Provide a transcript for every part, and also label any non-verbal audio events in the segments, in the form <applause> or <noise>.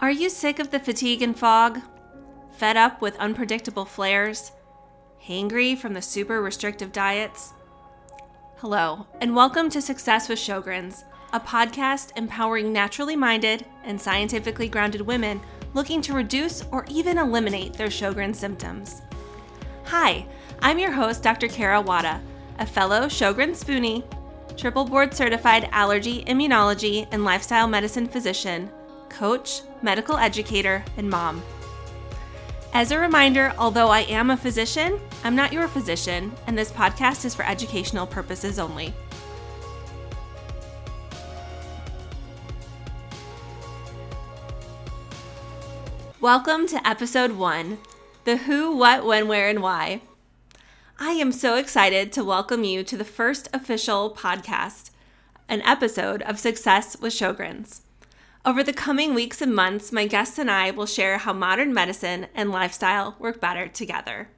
Are you sick of the fatigue and fog? Fed up with unpredictable flares? Hangry from the super restrictive diets? Hello, and welcome to Success with Sjogren's, a podcast empowering naturally minded and scientifically grounded women looking to reduce or even eliminate their Sjogren's symptoms. Hi, I'm your host, Dr. Kara Wada, a fellow Sjogren's Spoonie, triple board certified allergy, immunology, and lifestyle medicine physician coach, medical educator, and mom. As a reminder, although I am a physician, I'm not your physician, and this podcast is for educational purposes only. Welcome to episode one the who, what, when, where, and why. I am so excited to welcome you to the first official podcast, an episode of Success with Sjogren's. Over the coming weeks and months, my guests and I will share how modern medicine and lifestyle work better together.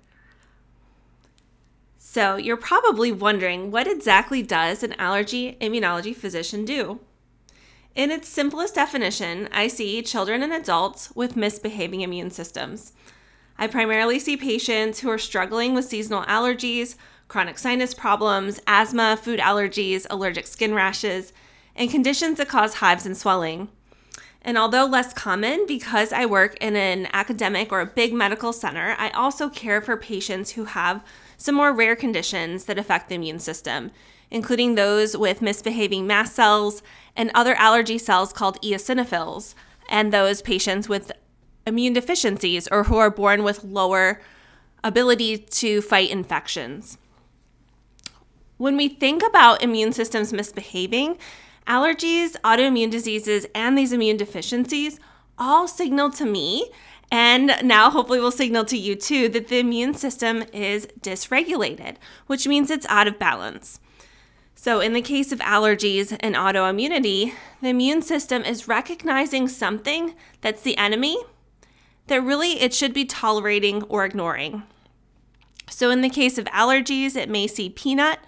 So, you're probably wondering what exactly does an allergy immunology physician do? In its simplest definition, I see children and adults with misbehaving immune systems. I primarily see patients who are struggling with seasonal allergies, chronic sinus problems, asthma, food allergies, allergic skin rashes, and conditions that cause hives and swelling. And although less common because I work in an academic or a big medical center, I also care for patients who have some more rare conditions that affect the immune system, including those with misbehaving mast cells and other allergy cells called eosinophils, and those patients with immune deficiencies or who are born with lower ability to fight infections. When we think about immune systems misbehaving, Allergies, autoimmune diseases, and these immune deficiencies all signal to me, and now hopefully will signal to you too, that the immune system is dysregulated, which means it's out of balance. So, in the case of allergies and autoimmunity, the immune system is recognizing something that's the enemy that really it should be tolerating or ignoring. So, in the case of allergies, it may see peanut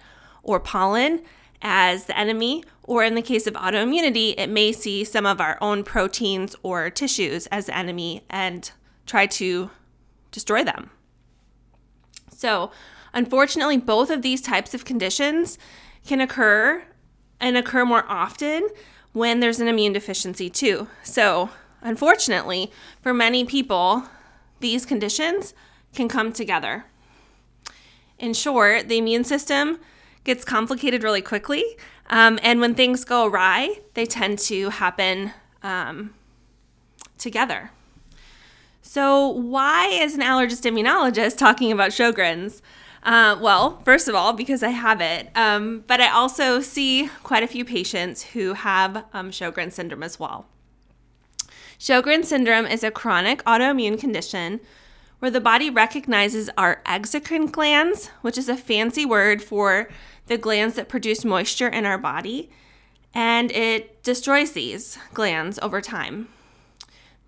or pollen as the enemy, or in the case of autoimmunity, it may see some of our own proteins or tissues as the enemy and try to destroy them. So, unfortunately, both of these types of conditions can occur and occur more often when there's an immune deficiency, too. So, unfortunately, for many people, these conditions can come together. In short, the immune system gets complicated really quickly. Um, and when things go awry, they tend to happen um, together. So, why is an allergist immunologist talking about Sjogren's? Uh, well, first of all, because I have it, um, but I also see quite a few patients who have um, Sjogren syndrome as well. Sjogren syndrome is a chronic autoimmune condition where the body recognizes our exocrine glands, which is a fancy word for the glands that produce moisture in our body, and it destroys these glands over time.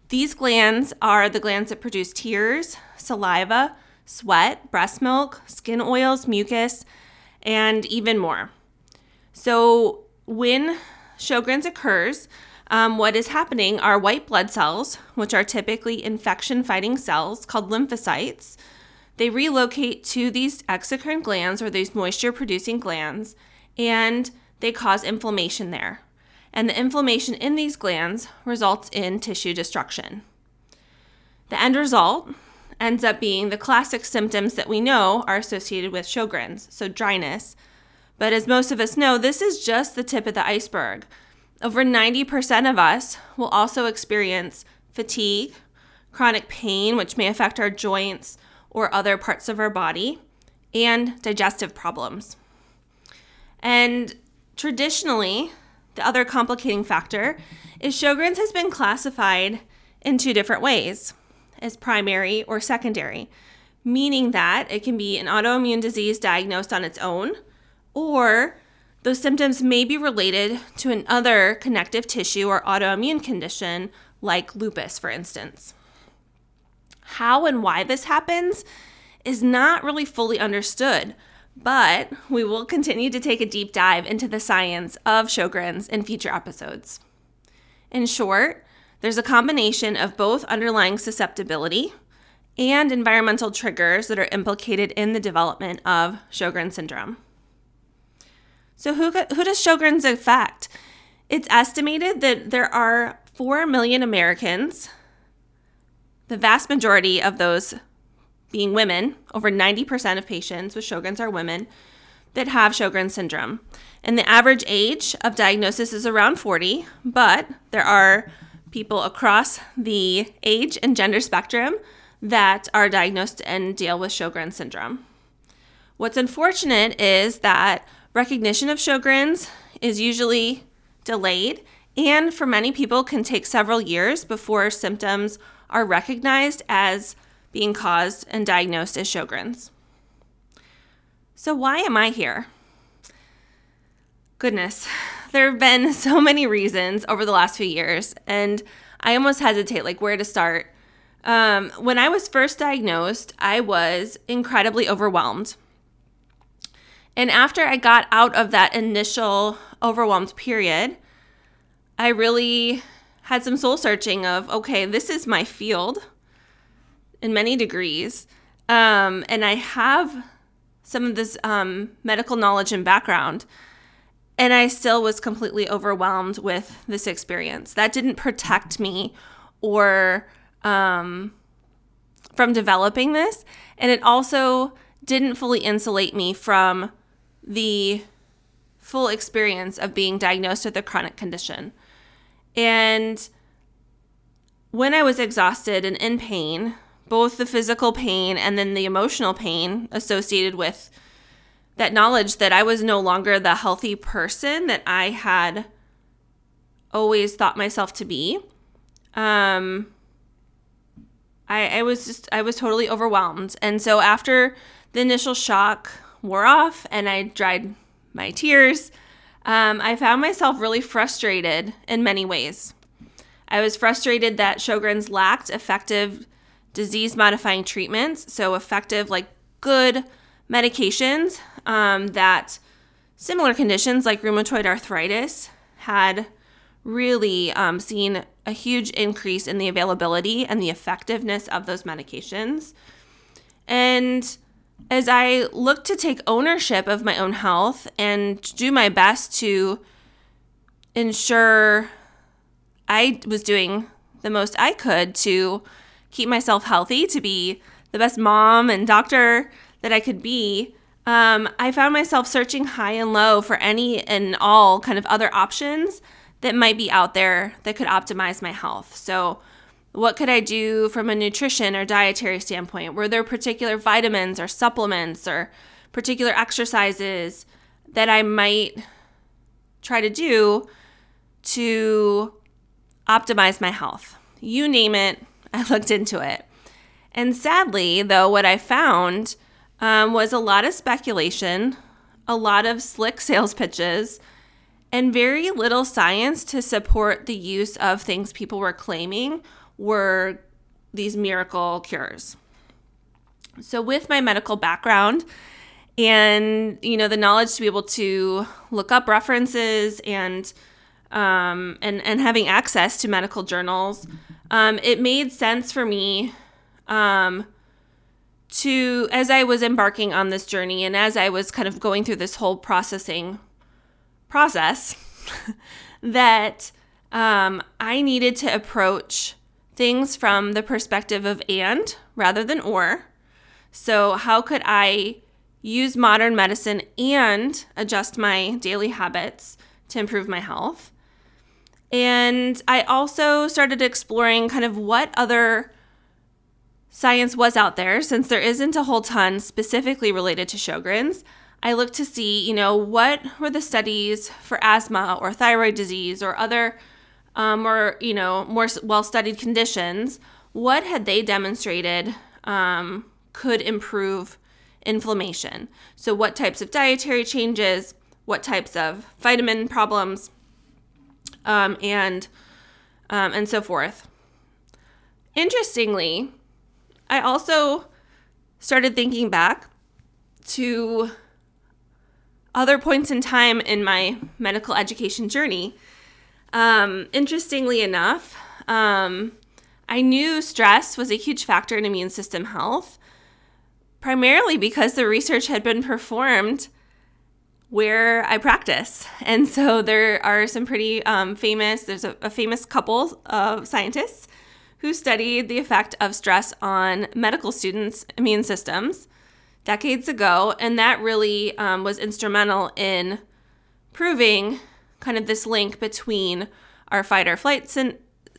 These glands are the glands that produce tears, saliva, sweat, breast milk, skin oils, mucus, and even more. So, when Sjogren's occurs, um, what is happening are white blood cells, which are typically infection fighting cells called lymphocytes, they relocate to these exocrine glands or these moisture producing glands and they cause inflammation there. And the inflammation in these glands results in tissue destruction. The end result ends up being the classic symptoms that we know are associated with Sjogren's, so dryness. But as most of us know, this is just the tip of the iceberg. Over 90% of us will also experience fatigue, chronic pain, which may affect our joints, or other parts of our body, and digestive problems. And traditionally, the other complicating factor is Sjogren's has been classified in two different ways as primary or secondary, meaning that it can be an autoimmune disease diagnosed on its own, or those symptoms may be related to another connective tissue or autoimmune condition like lupus, for instance. How and why this happens is not really fully understood, but we will continue to take a deep dive into the science of Sjogren's in future episodes. In short, there's a combination of both underlying susceptibility and environmental triggers that are implicated in the development of Sjogren's syndrome. So, who, who does Sjogren's affect? It's estimated that there are 4 million Americans, the vast majority of those being women, over 90% of patients with Sjogren's are women, that have Sjogren's syndrome. And the average age of diagnosis is around 40, but there are people across the age and gender spectrum that are diagnosed and deal with Sjogren's syndrome. What's unfortunate is that recognition of Sjogren's is usually delayed and for many people can take several years before symptoms are recognized as being caused and diagnosed as Sjogren's. So, why am I here? Goodness, there have been <laughs> so many reasons over the last few years, and I almost hesitate like where to start. Um, when I was first diagnosed, I was incredibly overwhelmed. And after I got out of that initial overwhelmed period, I really had some soul searching of okay, this is my field in many degrees. Um, and I have some of this um, medical knowledge and background. And I still was completely overwhelmed with this experience. That didn't protect me or um, from developing this. And it also didn't fully insulate me from the full experience of being diagnosed with a chronic condition. And when I was exhausted and in pain, both the physical pain and then the emotional pain associated with that knowledge that I was no longer the healthy person that I had always thought myself to be. Um, I, I was just, I was totally overwhelmed. And so after the initial shock wore off and I dried my tears, um, I found myself really frustrated in many ways. I was frustrated that Sjogren's lacked effective disease modifying treatments, so effective, like good medications um, that similar conditions like rheumatoid arthritis had really um, seen a huge increase in the availability and the effectiveness of those medications. And as I look to take ownership of my own health and do my best to ensure I was doing the most I could to keep myself healthy, to be the best mom and doctor that I could be, um, I found myself searching high and low for any and all kind of other options that might be out there that could optimize my health. So, what could I do from a nutrition or dietary standpoint? Were there particular vitamins or supplements or particular exercises that I might try to do to optimize my health? You name it, <laughs> I looked into it. And sadly, though, what I found um, was a lot of speculation, a lot of slick sales pitches, and very little science to support the use of things people were claiming were these miracle cures. So, with my medical background, and you know the knowledge to be able to look up references and um, and and having access to medical journals, um, it made sense for me um, to, as I was embarking on this journey and as I was kind of going through this whole processing process, <laughs> that um, I needed to approach things from the perspective of and rather than or. So, how could I use modern medicine and adjust my daily habits to improve my health? And I also started exploring kind of what other science was out there, since there isn't a whole ton specifically related to Sjogren's. I looked to see, you know, what were the studies for asthma or thyroid disease or other um, or, you know, more well studied conditions. What had they demonstrated um, could improve inflammation? So, what types of dietary changes, what types of vitamin problems, um, and um, and so forth. Interestingly, I also started thinking back to other points in time in my medical education journey Um, interestingly enough, um, I knew stress was a huge factor in immune system health, primarily because the research had been performed where I practice. And so there are some pretty um, famous, there's a, a famous couple of scientists who studied the effect of stress on medical students' immune systems decades ago. And that really um, was instrumental in proving kind of this link between our fight or flight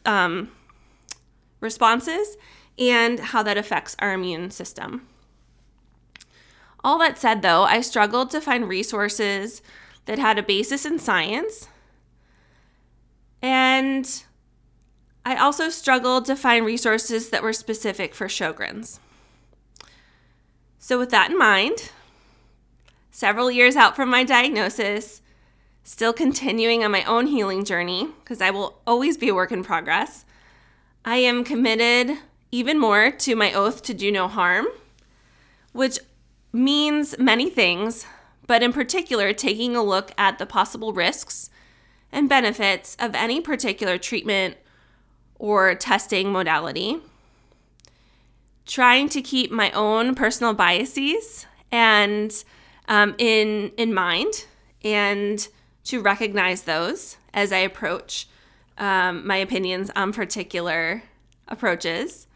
um, responses and how that affects our immune system. All that said, though, I struggled to find resources that had a basis in science. And I also struggled to find resources that were specific for Sjogren's. So, with that in mind, several years out from my diagnosis, still continuing on my own healing journey, because I will always be a work in progress, I am committed even more to my oath to do no harm, which means many things, but in particular, taking a look at the possible risks and benefits of any particular treatment or testing modality, trying to keep my own personal biases and um, in in mind, and to recognize those as I approach um, my opinions on particular approaches.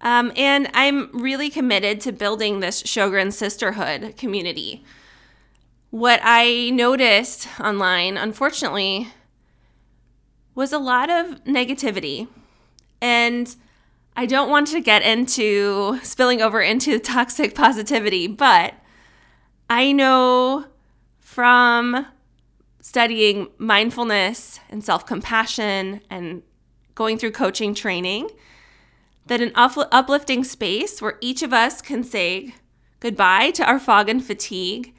Um, and I'm really committed to building this Sjogren sisterhood community. What I noticed online, unfortunately, was a lot of negativity. And I don't want to get into spilling over into toxic <laughs> positivity, but I know from studying mindfulness and self compassion and going through coaching training that an uplifting space where each of us can say goodbye to our fog and fatigue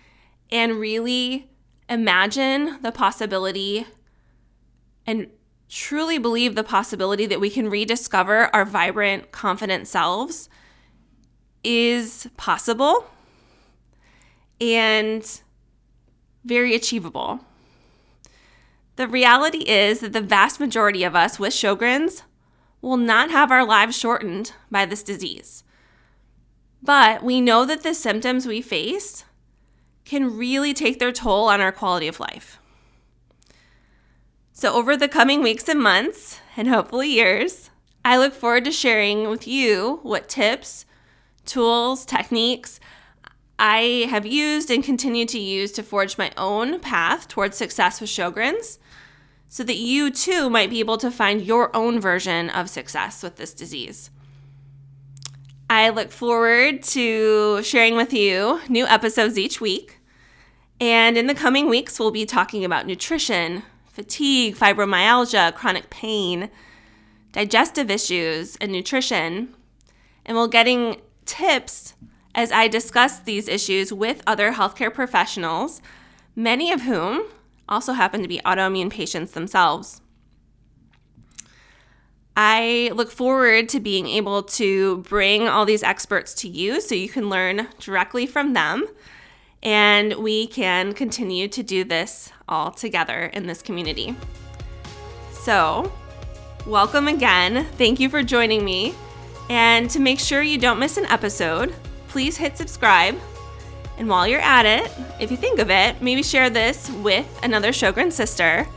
and really imagine the possibility and truly believe the possibility that we can rediscover our vibrant, confident selves is possible and very achievable. The reality is that the vast majority of us with Sjogren's will not have our lives shortened by this disease. But we know that the symptoms we face can really take their toll on our quality of life. So, over the coming weeks and months, and hopefully years, I look forward to sharing with you what tips, tools, techniques I have used and continue to use to forge my own path towards success with Sjogren's so that you too might be able to find your own version of success with this disease. I look forward to sharing with you new episodes each week. And in the coming weeks, we'll be talking about nutrition, fatigue, fibromyalgia, chronic pain, digestive issues, and nutrition. And we'll getting tips as I discuss these issues with other healthcare professionals, many of whom also happen to be autoimmune patients themselves. I look forward to being able to bring all these experts to you so you can learn directly from them and we can continue to do this all together in this community. So, welcome again. Thank you for joining me. And to make sure you don't miss an episode, please hit subscribe and while you're at it, if you think of it, maybe share this with another Sjogren sister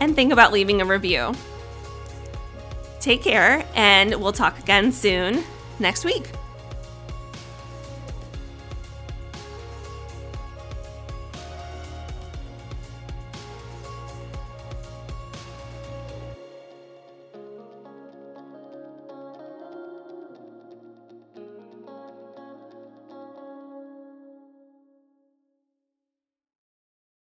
and think about leaving a review. Take care, and we'll talk again soon next week.